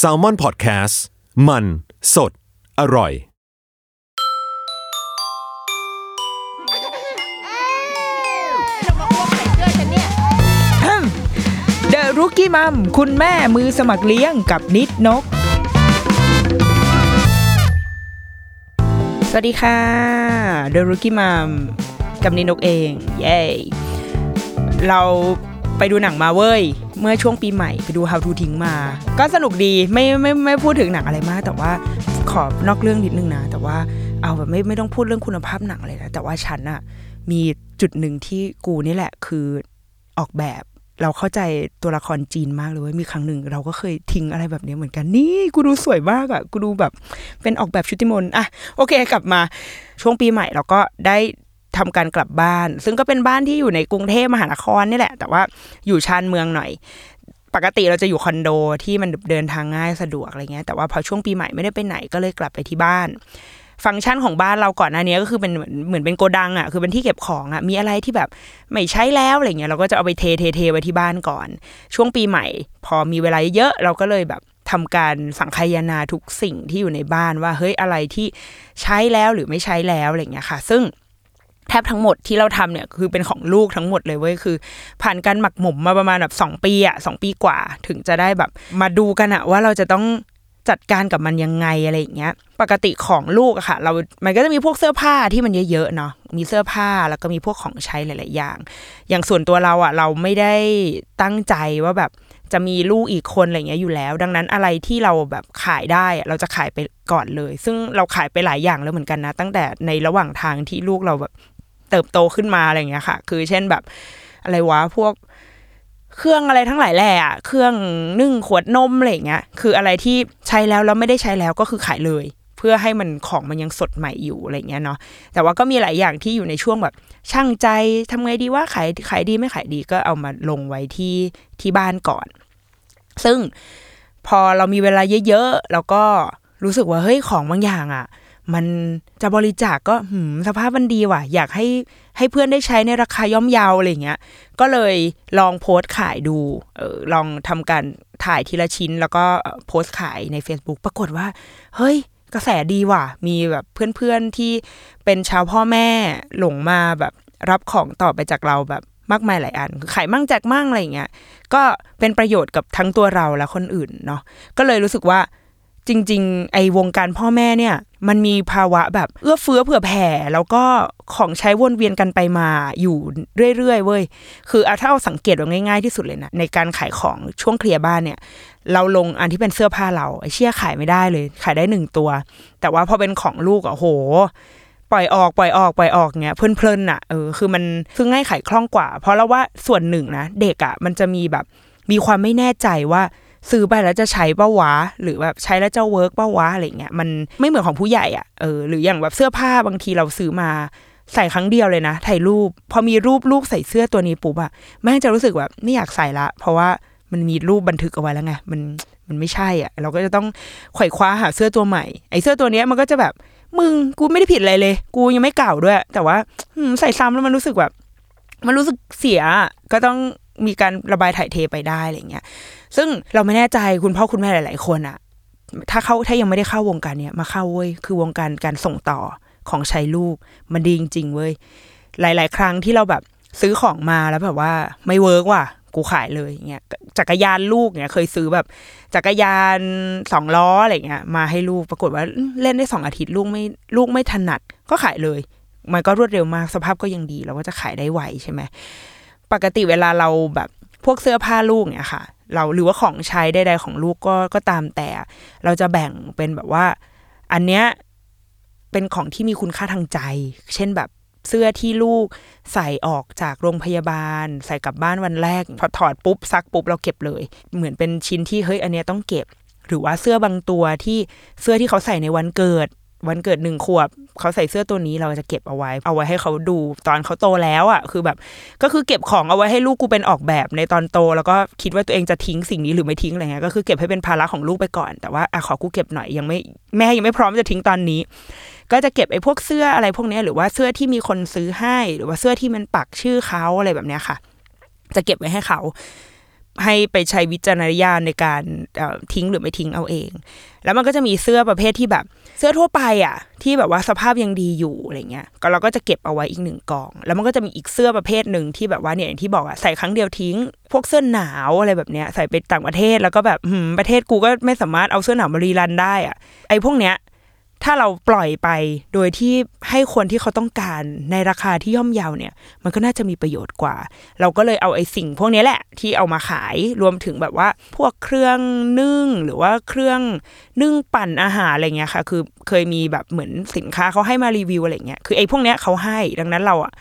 s a l ม o n PODCAST มัน สด อร่อย เดอะรุกี้มัมคุณแม่มือสมัครเลี้ยงกับนิดนก สวัสดีค่ะ เดอะรุกี้มัมกับนิดนกเอง เย้ เรา ไปดูหนังมาเว้ย เมื่อช่วงปีใหม่ไปดู How to ทิ้งมา ก็สนุกดีไม่ไม่ไม่พูดถึงหนังอะไรมาก แต่ว่าขอนอกเรื่องนิดนึงนะ แต่ว่าเอาแบบไม่ไม่ต้องพูดเรื่องคุณภาพหนังอะไรนะแต่ว่าฉันอะมีจุดหนึ่งที่กูนี่แหละคือออกแบบเราเข้าใจตัวละครจีนมากเลยเว้ยมีครั้งหนึ่งเราก็เคยทิ้งอะไรแบบนี้เหมือนกัน นี่กูดูสวยมากอะ่ะกูดูแบบเป็นออกแบบชุติมนอะโอเคกลับมาช่วงปีใหม่เราก็ได้ ทำการกลับบ้าน ซึ่งก็เป็นบ้านที่อยู่ในกรุงเทพมหานครนี่แหละ แต่ว่าอยู่ชานเมืองหน่อย ปกติเราจะอยู่คอนโดที่มันเดินทางง่ายสะดวกอะไรเงี้ยแต่ว่าพอช่วงปีใหม่ไม่ได้ไปไหนก็เลยกลับไปที่บ้าน ฟังก์ชันของบ้านเราก่อนหน้านี้ก็คือเป็นเหมือนเหมือนเป็นโกดังอะคือเป็นที่เก็บของอะมีอะไรที่แบบไม่ใช้แล้วอะไรเงี้ยเราก็จะเอาไปเทเทเทไว้ที่บ้านก่อน ช่วงปีใหม่ พอมีเวลาเยอะเราก็เลยแบบทำการสังคายนาทุกสิ่งที่อยู่ในบ้านว่าเฮ้ยอะไรที่ใช้แล้วหรือไม่ใช้แล้วอะไรเงี้ยค่ะ ซึ่ง แทบทั้งหมดที่เราทำเนี่ยคือเป็นของลูกทั้งหมดเลยเว้ยคือ ผ่านการหมักหมมมาประมาณแบบสองปีอะสองปีกว่า ถึงจะได้แบบ มาดูกันอะว่าเราจะต้องจัดการกับมันยังไงอะไรอย่างเงี้ย ปกติของลูกอะค่ะ เรา มันก็จะมีพวกเสื้อผ้าที่มันเยอะๆเนาะ มีเสื้อผ้าแล้วก็มีพวกของใช้หลาย ๆ อย่าง อย่างส่วนตัวเราอะเราไม่ได้ตั้งใจว่าแบบจะมีลูกอีกคนอะไรเงี้ยอยู่แล้ว ดังนั้นอะไรที่เราแบบขายได้เราจะขายไปก่อนเลย ซึ่งเราขายไปหลายอย่างแล้วเหมือนกันนะ ตั้งแต่ในระหว่างทางที่ลูกเราแบบ เติบโตขึ้นมาอะไรเงี้ยค่ะ คือเช่นแบบอะไรวะพวกเครื่องอะไรทั้งหลายแหล่อะเครื่องนึ่งขวดนมอะไรเงี้ย คืออะไรที่ใช้แล้วแล้วไม่ได้ใช้แล้วก็คือขายเลย เพื่อให้มันของมันยังสดใหม่อยู่อะไรเงี้ยเนาะแต่ว่าก็มีหลายอย่างที่อยู่ในช่วงแบบช่างใจทำไงดีว่าขายขายดีไม่ขายดีก็เอามาลงไว้ที่ที่บ้านก่อน ซึ่งพอเรามีเวลาเยอะๆแล้วก็รู้สึกว่าเฮ้ยของบางอย่างอะ่ะ มันจะบริจาคก็หืมสภาพมันดีว่ะ อยากให้ให้เพื่อนได้ใช้ในราคาย่อมเยาอะไรเงี้ย ก็เลยลองโพสต์ขายดูเออลองทำการถ่ายทีละชิ้น แล้วก็โพสต์ขายใน Facebook ปรากฏว่า เฮ้ยกระแสดีว่ะ มีแบบเพื่อนๆที่เป็นชาวพ่อแม่หลงมาแบบรับของต่อไปจากเราแบบมากมายหลายอันขายมั่งแจกมั่งอะไรเงี้ย ก็เป็นประโยชน์กับทั้งตัวเราและคนอื่นเนาะ ก็เลยรู้สึกว่า จริง ๆ ไอ้วงการพ่อแม่เนี่ย มันมีภาวะแบบเอื้อเฟื้อเผื่อแผ่ แล้วก็ของใช้วนเวียนกันไปมาอยู่เรื่อยๆเว้ยคือเอาถ้าเอาสังเกตว่าง่ายๆที่สุดเลยนะในการขายของช่วงเคลียร์บ้านเนี่ย เราลงอันที่เป็นเสื้อผ้าเราไอ้เชี่ยขายไม่ได้เลย ขายได้หนึ่งตัว แต่ว่าพอเป็นของลูกอะโหปล่อยออกปล่อยออกปล่อยออกเงี้ยเพลินๆอะเออคือมันคือง่ายขายคล่องกว่า เพราะเราว่าส่วนหนึ่งนะเด็กอะมันจะมีแบบมีความไม่แน่ใจว่า ซื้อไปแล้วจะใช้ป้าวะ หรือแบบใช้แล้วจะเวิร์กป้าวะอะไรเงี้ยมันไม่เหมือนของผู้ใหญ่อะเออหรืออย่างแบบเสื้อผ้าบางทีเราซื้อมาใส่ครั้งเดียวเลยนะถ่ายรูป พอมีรูปลูกใส่เสื้อตัวนี้ปุ๊บอะแม่งจะรู้สึกแบบไม่อยากใส่ละ เพราะว่ามันมีรูปบันทึกเอาไว้แล้วไงมันมันไม่ใช่อะเราก็จะต้องไขว่คว้าหาเสื้อตัวใหม่ไอ้เสื้อตัวเนี้ยมันก็จะแบบมึงกูไม่ได้ผิดอะไรเลย กูยังไม่เก่าด้วย แต่ว่าใส่ซ้ำแล้วมันรู้สึกแบบ มันรู้สึกเสียก็ต้องมีการระบายถ่ายเทไปได้อะไรเงี้ย ซึ่งเราไม่แน่ใจคุณพ่อคุณแม่หลาย ๆ คนอะถ้าเขาถ้ายังไม่ได้เข้าวงการเนี้ยมาเข้าเว้ยคือวงการการส่งต่อของใช้ลูกมันดีจริง ๆ เว้ยหลาย ๆ ครั้งที่เราแบบซื้อของมาแล้วแบบว่าไม่เวิร์กว่ะกูขายเลยอย่างเงี้ยจักรยานลูกเนี่ยเคยซื้อแบบจักรยานสองล้ออะไรเงี้ยมาให้ลูกปรากฏว่าเล่นได้สองอาทิตย์ลูกไม่ลูกไม่ถนัดก็ขายเลย มันก็รวดเร็วมากสภาพก็ยังดีเราก็จะขายได้ไวใช่ไหมปกติเวลาเราแบบพวกเสื้อผ้าลูกเนี่ยค่ะ เราหรือว่าของใช้ใดๆของลูกก็ก็ตามแต่ เราจะแบ่งเป็นแบบว่า อันเนี้ยเป็นของที่มีคุณค่าทางใจ เช่นแบบเสื้อที่ลูกใส่ออกจากโรงพยาบาล ใส่กลับบ้านวันแรก พอถอดปุ๊บซักปุ๊บเราเก็บเลย เหมือนเป็นชิ้นที่เฮ้ยอันเนี้ยต้องเก็บ หรือว่าเสื้อบางตัวที่เสื้อที่เขาใส่ในวันเกิด วันเกิดหนึ่งขวบเขาใส่เสื้อตัวนี้เราจะเก็บเอาไว้ เอาไว้ให้เขาดูตอนเขาโตแล้วอะ คือแบบ ก็คือเก็บของเอาไว้ให้ลูกกูเป็นออกแบบในตอนโต แล้วก็คิดว่าตัวเองจะทิ้งสิ่งนี้หรือไม่ทิ้งอะไรเงี้ยก็คือเก็บให้เป็นภาระของลูกไปก่อน แต่ว่าอะขอกูเก็บหน่อยยังไม่แม่ยังไม่พร้อมจะทิ้งตอนนี้ ก็จะเก็บไอ้พวกเสื้ออะไรพวกนี้หรือว่าเสื้อที่มีคนซื้อให้ หรือว่าเสื้อที่มันปักชื่อเขาอะไรแบบเนี้ยค่ะ จะเก็บไว้ให้เขา ให้ไปใช้วิจารณญาณในการทิ้งหรือไม่ทิ้งเอาเอง แล้วมันก็จะมีเสื้อประเภทที่แบบ เสื้อทั่วไปอะ ที่แบบว่าสภาพยังดีอยู่อะไรเงี้ย ก็เราก็จะเก็บเอาไว้อีกหนึ่งกอง แล้วมันก็จะมีอีกเสื้อประเภทหนึ่งที่แบบว่าเนี่ยอย่างที่บอกอะใส่ครั้งเดียวทิ้ง พวกเสื้อหนาวอะไรแบบเนี้ยใส่ไปต่างประเทศแล้วก็แบบประเทศกูก็ไม่สามารถเอาเสื้อหนาวมารีรันได้อะไอ้พวกเนี้ย ถ้าเราปล่อยไปโดยที่ให้คนที่เขาต้องการในราคาที่ย่อมเยาวเนี่ย มันก็น่าจะมีประโยชน์กว่า เราก็เลยเอาไอ้สิ่งพวกนี้แหละ ที่เอามาขายรวมถึงแบบว่า พวกเครื่องนึ่งหรือว่าเครื่องนึ่งปั่นอาหารอะไรเงี้ยค่ะ คือเคยมีแบบเหมือนสินค้าเขาให้มารีวิวอะไรเงี้ยคือไอ้พวกเนี้ยเขาให้ดังนั้นเราอะ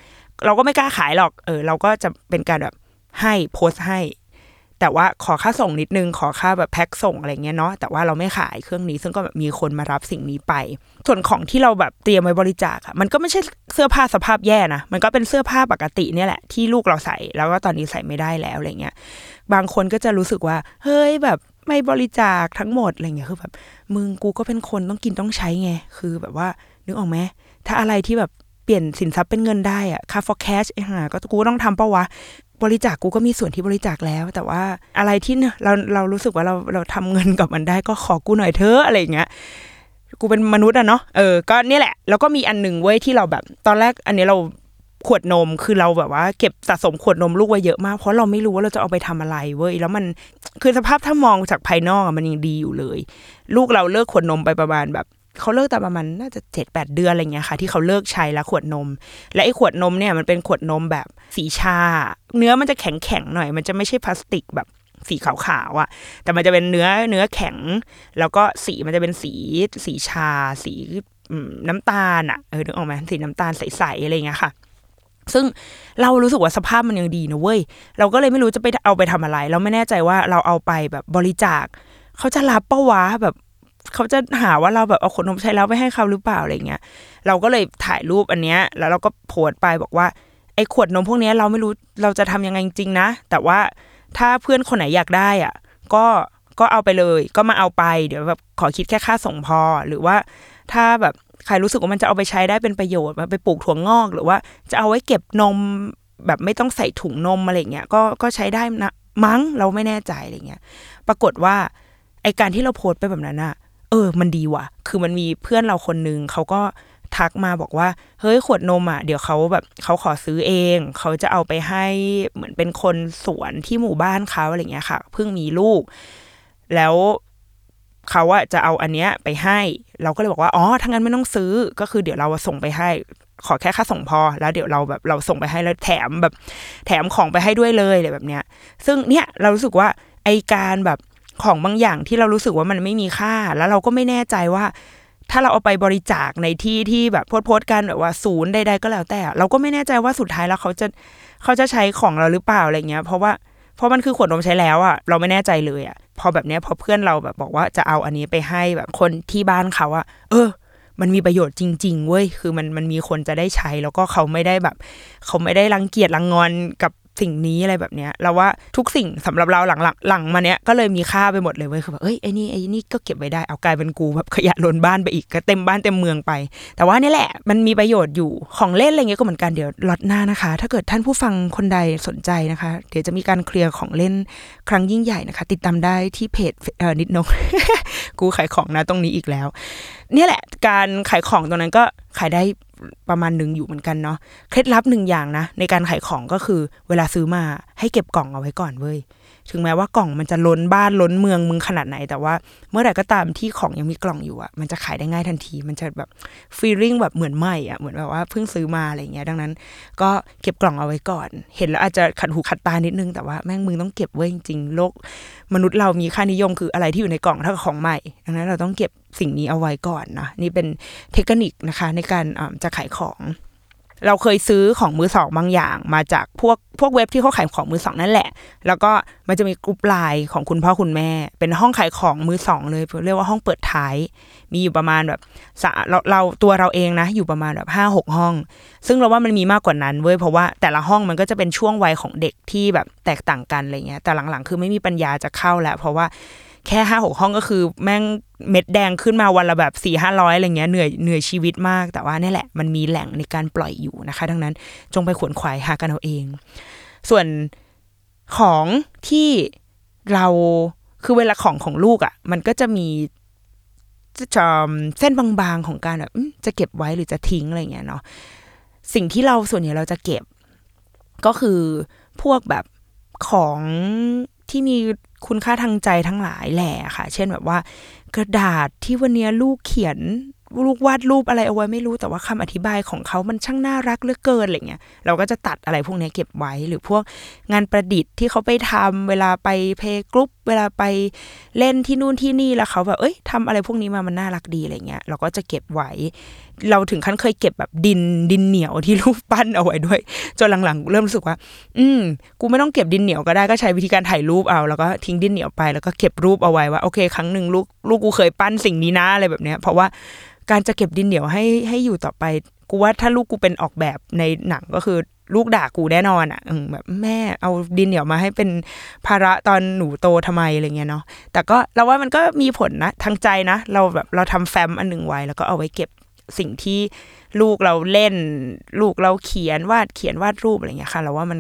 เราก็ไม่กล้าขายหรอกเออเราก็จะเป็นการแบบให้โพสให้ แต่ว่าขอค่าส่งนิดนึง ขอค่าแบบแพ็คส่งอะไรเงี้ยเนาะแต่ว่าเราไม่ขายเครื่องนี้ ซึ่งก็แบบมีคนมารับสิ่งนี้ไป ส่วนของที่เราแบบเตรียมไว้บริจาคอะมันก็ไม่ใช่เสื้อผ้าสภาพแย่นะมันก็เป็นเสื้อผ้าปกติเนี่ยแหละที่ลูกเราใส่แล้วก็ตอนนี้ใส่ไม่ได้แล้วอะไรเงี้ยบางคนก็จะรู้สึกว่า เฮ้ยแบบไม่บริจาคทั้งหมดอะไรเงี้ยคือแบบมึงกูก็เป็นคนต้องกินต้องใช้ไงคือแบบว่านึกออกไหมถ้าอะไรที่แบบเปลี่ยนสินทรัพย์เป็นเงินได้อะค่า for cash ไอ้ห่าก็กูต้องทำปะวะ บริจาคกูก็มีส่วนที่บริจาคแล้ว แต่ว่าอะไรที่เราเรารู้สึกว่าเราเราทำเงินกับมันได้ก็ขอกูหน่อยเถอะอะไรอย่างเงี้ยกูเป็นมนุษย์อะเนาะเออก็นี่แหละ แล้วก็มีอันหนึ่งเว้ยที่เราแบบ ตอนแรกอันนี้เราขวดนมคือเราแบบว่าเก็บสะสมขวดนมลูกไว้เยอะมาก เพราะเราไม่รู้ว่าเราจะเอาไปทำอะไรเว้ยแล้วมันคือสภาพถ้ามองจากภายนอกมันยังดีอยู่เลย ลูกเราเลิกขวดนมไปประมาณแบบ เขาเลิกแต่ประมาณน่าจะเจ็ดแปดเดือนอะไรเงี้ยค่ะ ที่เขาเลิกใช้แล้วขวดนม และไอ้ขวดนมเนี่ยมันเป็นขวดนมแบบสีชา เนื้อมันจะแข็งแข็งหน่อย มันจะไม่ใช่พลาสติกแบบสีขาวๆอะ่ะ แต่มันจะเป็นเนื้อเนื้อแข็ง แล้วก็สีมันจะเป็นสีสีชา สีน้ำตาลอะ่ะเออนึกออกไหมสีน้ำตาลใสๆอะไรเงี้ยค่ะ ซึ่งเรารู้สึกว่าสภาพมันยังดีนะเว้ย เราก็เลยไม่รู้จะไปเอาไปทำอะไร เราไม่แน่ใจว่าเราเอาไปแบบบริจาคเขาจะรับปะวะแบบ เขาจะหาว่าเราแบบเอาขนนมใช้แล้วไปให้เขาหรือเปล่าอะไรเงี้ย เราก็เลยถ่ายรูปอันเนี้ย แล้วเราก็โพสไปบอกว่าไอ้ขวดนมพวกนี้เราไม่รู้เราจะทำยังไงจริงนะ แต่ว่าถ้าเพื่อนคนไหนอยากได้อะ ก็ก็เอาไปเลย ก็มาเอาไปเดี๋ยวแบบขอคิดแค่ค่าส่งพอ หรือว่าถ้าแบบใครรู้สึกว่ามันจะเอาไปใช้ได้เป็นประโยชน์มาไปปลูกถั่วงอก หรือว่าจะเอาไว้เก็บนมแบบไม่ต้องใส่ถุงนมอะไรเงี้ยก็ก็ใช้ได้นะมั้งเราไม่แน่ใจอะไรเงี้ย ปรากฏว่าไอการที่เราโพสไปแบบนั้นอะ เออ มันดีว่ะ คือมันมีเพื่อนเราคนนึงเขาก็ทักมาบอกว่า เฮ้ยขวดนมอะเดี๋ยวเขาแบบเขาขอซื้อเอง เขาจะเอาไปให้เหมือนเป็นคนสวนที่หมู่บ้านเขาอะไรเงี้ยค่ะ เพิ่งมีลูก แล้วเขาอะจะเอาอันเนี้ยไปให้ เราก็เลยบอกว่าอ๋อถ้างั้นไม่ต้องซื้อก็คือเดี๋ยวเราส่งไปให้ ขอแค่ค่าส่งพอ แล้วเดี๋ยวเราแบบเราส่งไปให้แล้วแถมแบบ แถมของไปให้ด้วยเลยอะไรแบบเนี้ย ซึ่งเนี่ยเรารู้สึกว่าไอการแบบ ของบางอย่างที่เรารู้สึกว่ามันไม่มีค่า แล้วเราก็ไม่แน่ใจว่า ถ้าเราเอาไปบริจาคในที่ที่แบบโพสต์กันแบบว่าศูนย์ใดๆก็แล้วแต่ เราก็ไม่แน่ใจว่าสุดท้ายแล้วเขาจะเขาจะใช้ของเราหรือเปล่าอะไรเงี้ย เพราะว่าเพราะมันคือขวดนมใช้แล้วอะเราไม่แน่ใจเลยอะพอแบบเนี้ยพอเพื่อนเราแบบบอกว่าจะเอาอันนี้ไปให้แบบคนที่บ้านเขาอะเออ มันมีประโยชน์จริง ๆ เว้ยคือมันมันมีคนจะได้ใช้แล้วก็เขาไม่ได้แบบ เขาไม่ได้รังเกียจรังงอนกับ สิ่งนี้อะไรแบบเนี้ยเราว่าทุกสิ่งสำหรับเราหลังๆหลังมาเนี้ยก็เลยมีค่าไปหมดเลยเว้ยคือแบบเอ้ยไอ้นี่ไอ้นี่ก็เก็บไว้ได้เอากลายเป็นกูแบบขยะล้นบ้านไปอีกก็เต็มบ้านเต็มเมืองไป แต่ว่านี่แหละมันมีประโยชน์อยู่ของเล่นอะไรเงี้ยก็เหมือนกันเดี๋ยวล็อตหน้านะคะ ถ้าเกิดท่านผู้ฟังคนใดสนใจนะคะ เดี๋ยวจะมีการเคลียร์ของเล่นครั้งยิ่งใหญ่นะคะ ติดตามได้ที่เพจเออนิดนกกูขายของนะตรงนี้อีกแล้ว เนี่ยแหละ การขายของตรงนั้นก็ขายได้ประมาณหนึ่งอยู่เหมือนกันเนาะเคล็ดลับหนึ่งอย่างนะในการขายของก็คือเวลาซื้อมาให้เก็บกล่องเอาไว้ก่อนเว้ย ถึงแม้ว่ากล่องมันจะล้นบ้านล้นเมืองมึงขนาดไหน แต่ว่าเมื่อไหร่ก็ตามที่ของยังมีกล่องอยู่อะมันจะขายได้ง่ายทันที มันจะแบบฟีลลิ่งแบบเหมือนใหม่อะเหมือนแบบว่าเพิ่งซื้อมาอะไรเงี้ย ดังนั้น ก็เก็บกล่องเอาไว้ก่อน เห็นแล้วอาจจะขัดหูขัดตานิดนึง แต่ว่าแม่งมึงต้องเก็บไว้จริงๆโลก มนุษย์เรามีค่านิยมคืออะไรที่อยู่ในกล่องเท่ากับของใหม่ ดังนั้นเราต้องเก็บสิ่งนี้เอาไว้ก่อนนะนี่เป็นเทคนิคนะคะในการจะขายของ เราเคยซื้อของมือสองบางอย่าง มาจากพวกพวกเว็บที่เขาขายของมือสองนั่นแหละ แล้วก็มันจะมีกลุ่มไลน์ของคุณพ่อคุณแม่ เป็นห้องขายของมือสองเลยเรียกว่าห้องเปิดท้าย มีอยู่ประมาณแบบเราเราตัวเราเองนะ อยู่ประมาณแบบห้าหกห้อง ซึ่งเราว่ามันมีมากกว่านั้นเว้ยเพราะว่าแต่ละห้องมันก็จะเป็นช่วงวัยของเด็กที่แบบแตกต่างกันอะไรเงี้ยแต่หลังๆ คือไม่มีปัญญาจะเข้าแล้วเพราะว่าแค่ห้าหกห้องก็คือแม่ง เม็ดแดงขึ้นมาวันละแบบสี่ห้าร้อยอะไรเงี้ยเหนื่อยเหนื่อยชีวิตมาก แต่ว่านี่แหละมันมีแหล่งในการปล่อยอยู่นะคะ ดังนั้นจงไปขวนขวายหากันเอาเอง ส่วนของที่เราคือเวลาของของลูกอะ่ะ มันก็จะมีจะเส้นบางๆของการแบบจะเก็บไว้หรือจะทิ้งอะไรเงี้ยเนาะสิ่งที่เราส่วนใหญ่เราจะเก็บ ก็คือพวกแบบของที่มี คุณค่าทางใจทั้งหลายแหละค่ะ เช่นแบบว่า กระดาษที่วันนี้ลูกเขียนลูกวาดรูปอะไรเอาไว้ไม่รู้แต่ว่าคำอธิบายของเขามันช่างน่ารักเหลือเกินอะไรเงี้ยเราก็จะตัดอะไรพวกนี้เก็บไว้หรือพวกงานประดิษฐ์ที่เขาไปทำเวลาไปเพย์กรุ๊ปเวลาไปเล่นที่นู่นที่นี่แล้วเขาแบบเอ้ยทำอะไรพวกนี้มามันน่ารักดีอะไรเงี้ยเราก็จะเก็บไว้ เราถึงขั้นเคยเก็บแบบดินดินเหนียวที่ลูกปั้นเอาไว้ด้วยจนหลังๆ เริ่มรู้สึกว่า อืมกูไม่ต้องเก็บดินเหนียวก็ได้ก็ใช้วิธีการถ่ายรูปเอา แล้วก็ทิ้งดินเหนียวไปแล้วก็เก็บรูปเอาไว้ว่าโอเค ครั้งหนึ่งลูกลูกกูเคยปั้นสิ่งนี้นะอะไรแบบเนี้ย เพราะว่าการจะเก็บดินเหนียวให้ให้อยู่ต่อไปกูว่าถ้าลูกกูเป็นออกแบบในหนังก็คือลูกด่ากูแน่นอนอะแบบแม่เอาดินเหนียวมาให้เป็นภาระตอนหนูโตทำไมอะไรเงี้ยเนาะแต่ก็เราว่ามันก็มีผลนะทางใจนะ เราแบบเราทำแฟ้มอันหนึ่งไว้แล้วก็เอาไว้เก็บ สิ่งที่ลูกเราเล่น ลูกเราเขียนวาดเขียนวาดรูปอะไรเงี้ยค่ะเราว่ามัน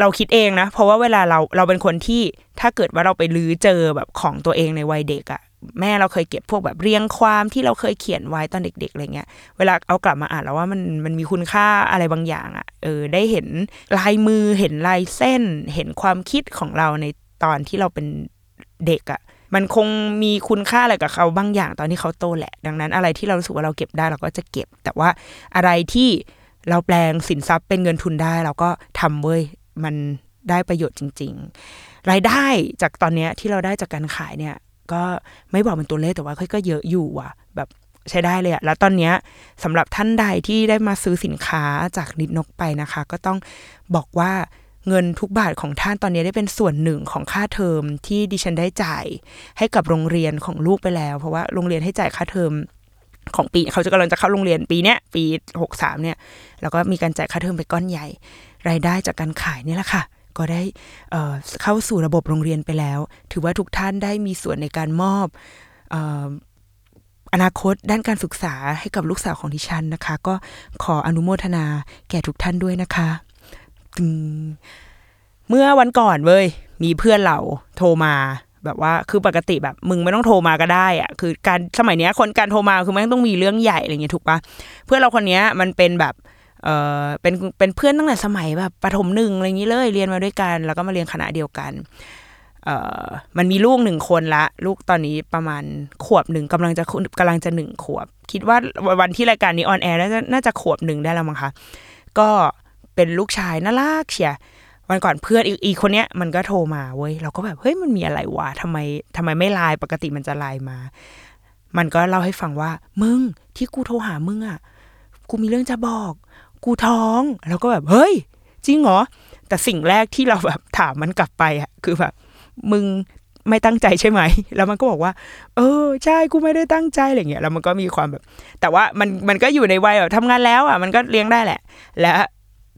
เราคิดเองนะ เพราะว่าเวลาเราเราเป็นคนที่ถ้าเกิดว่าเราไปลื้อเจอแบบของตัวเองในวัยเด็กอะแม่เราเคยเก็บพวกแบบเรียงความที่เราเคยเขียนไว้ตอนเด็กๆอะไรเงี้ย เวลาเอากลับมาอ่านแล้วว่ามันมันมีคุณค่าอะไรบางอย่างอะ่ะ เออ ได้เห็นลายมือเห็นลายเส้น เห็นความคิดของเราในตอนที่เราเป็นเด็กอะ่ะ มันคงมีคุณค่าอะไรกับเขาบางอย่างตอนที่เขาโตแหละ ดังนั้นอะไรที่เรารู้สึกว่าเราเก็บได้เราก็จะเก็บ แต่ว่าอะไรที่เราแปลงสินทรัพย์เป็นเงินทุนได้เราก็ทำเว้ยมันได้ประโยชน์จริง ๆ รายได้จากตอนนี้ที่เราได้จากการขายเนี่ย ก็ไม่บอกเป็นตัวเลขแต่ว่าก็เยอะอยู่ว่ะ แบบใช้ได้เลยอะแล้วตอนนี้สำหรับท่านใดที่ได้มาซื้อสินค้าจากนิดนกไปนะคะ ก็ต้องบอกว่า เงินทุกบาทของท่านตอนนี้ได้เป็นส่วนหนึ่งของค่าเทอมที่ดิฉันได้จ่ายให้กับโรงเรียนของลูกไปแล้ว เพราะว่าโรงเรียนให้จ่ายค่าเทอมของปีเขาจะกำลังจะเข้าโรงเรียนปีเนี้ยปีหกสามเนี่ยแล้วก็มีการจ่ายค่าเทอมไปก้อนใหญ่ รายได้จากการขายนี่แหละค่ะ ก็ได้เข้าสู่ระบบโรงเรียนไปแล้ว ถือว่าทุกท่านได้มีส่วนในการมอบอนาคตด้านการศึกษาให้กับลูกสาวของดิฉันนะคะ ก็ขออนุโมทนาแก่ทุกท่านด้วยนะคะ เมื่อวันก่อนเว้ยมีเพื่อนเราโทรมาแบบว่าคือปกติแบบมึงไม่ต้องโทรมาก็ได้อะคือการสมัยนี้คนการโทรมาคือไม่ต้องมีเรื่องใหญ่อะไรเงี้ยถูกปะเพื่อนเราคนนี้มันเป็นแบบเออเป็นเป็นเพื่อนตั้งแต่สมัยแบบประถมหนึ่งอะไรอย่างนี้เลยเรียนมาด้วยกัน แล้วก็มาเรียนคณะเดียวกันเออมันมีลูกหนึ่งคนละ ลูกตอนนี้ประมาณขวบหนึ่งกำลังจะกำลังจะหนึ่งขวบ คิดว่าวันที่รายการนี้ on air น่าจะน่าจะขวบหนึ่งได้แล้วมั้งคะก็ เป็นลูกชายน่ารักเชียวันก่อนเพื่อนอีกคนเนี้ยมันก็โทรมาเว้ยเราก็แบบเฮ้ยมันมีอะไรวะทำไมทำไมไม่ไลน์ปกติมันจะไลน์มา มันก็เล่าให้ฟังว่า มึงที่กูโทรหามึงอะกูมีเรื่องจะบอก กูท้องแล้วก็แบบเฮ้ย จริงเหรอแต่สิ่งแรกที่เราแบบถามมันกลับไปอะคือแบบมึงไม่ตั้งใจใช่ไหม แล้วมันก็บอกว่า เออ ใช่ กูไม่ได้ตั้งใจอะไรเงี้ย แล้วมันก็มีความแบบ แต่ว่ามันมันก็อยู่ในวัยแบบทำงานแล้วอะ มันก็เลี้ยงได้แหละ และ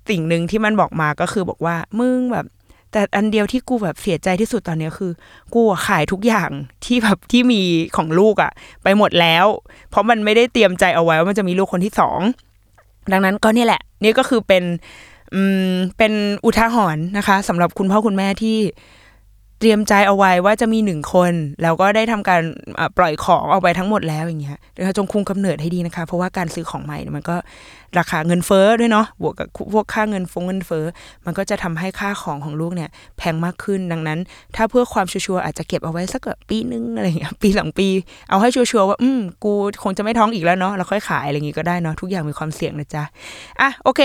สิ่งหนึ่งที่มันบอกมาก็คือบอกว่ามึงแบบ แต่อันเดียวที่กูแบบเสียใจที่สุดตอนนี้คือ กูขายทุกอย่างที่แบบที่มีของลูกอะ ไปหมดแล้ว เพราะมันไม่ได้เตรียมใจเอาไว้ว่ามันจะมีลูกคนที่สองดังนั้นก็นี่แหละ นี่ก็คือเป็นอืมเป็นอุทาหรณ์นะคะสำหรับคุณพ่อคุณแม่ที่เตรียมใจเอาไว้ว่าจะมีหนึ่งคน แล้วก็ได้ทำการปล่อยของเอาไปทั้งหมดแล้วอย่างเงี้ยนะคะจงคุมกำเนิดให้ดีนะคะ เพราะว่าการซื้อของใหม่มันก็ ราคาเงินเฟ้อด้วยเนาะบวกกับพวกค่าเงินฟงเงินเฟ้อมันก็จะทำให้ค่าของของลูกเนี่ยแพงมากขึ้นดังนั้น ถ้าเพื่อความชัวร์อาจจะเก็บเอาไว้สักปีนึงอะไรเงี้ยปีสองปี เอาให้ชัวร์ว่าอืมกูคงจะไม่ท้องอีกแล้วเนาะแล้วค่อยขายอะไรเงี้ก็ได้เนาะทุกอย่างมีความเสี่ยงนะจ๊ะอะโอเค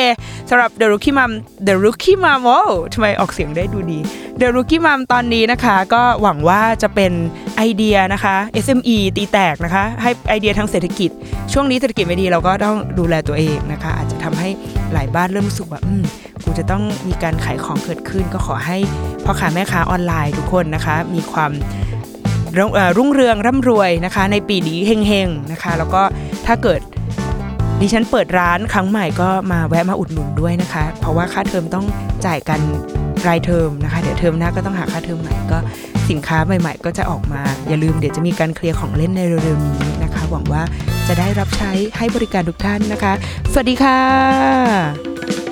สำหรับ The Rookie Mom The Rookie Mom โอ้ทำไมออกเสียงได้ดูดี The Rookie Mom ตอนนี้นะคะก็หวังว่าจะเป็นไอเดียนะคะ SME ตีแตกนะคะ ให้ไอเดียทางเศรษฐกิจ ช่วงนี้เศรษฐกิจไม่ดีเราก็ต้องดูแลตัวเองนะคะ อาจจะทำให้หลายบ้านเริ่มรู้สึกว่าอืมกูจะต้องมีการขายของเกิดขึ้น ก็ขอให้พ่อค้าแม่ค้าออนไลน์ทุกคนนะคะ มีความรุ่งเรืองร่ำรวยนะคะ ในปีนี้เฮงๆนะคะ แล้วก็ถ้าเกิดดิฉันเปิดร้านครั้งใหม่ก็มาแวะมาอุดหนุนด้วยนะคะ เพราะว่าค่าเทอมต้องจ่ายกันรายเทอมนะคะ เดี๋ยวเทอมหน้าก็ต้องหาค่าเทอมใหม่ก็สินค้าใหม่ ๆ ก็จะออกมา อย่าลืมเดี๋ยวจะมีการเคลียร์ของเล่นในเร็วๆนี้นะ หวังว่าจะได้รับใช้ให้บริการทุกท่านนะคะ สวัสดีค่ะ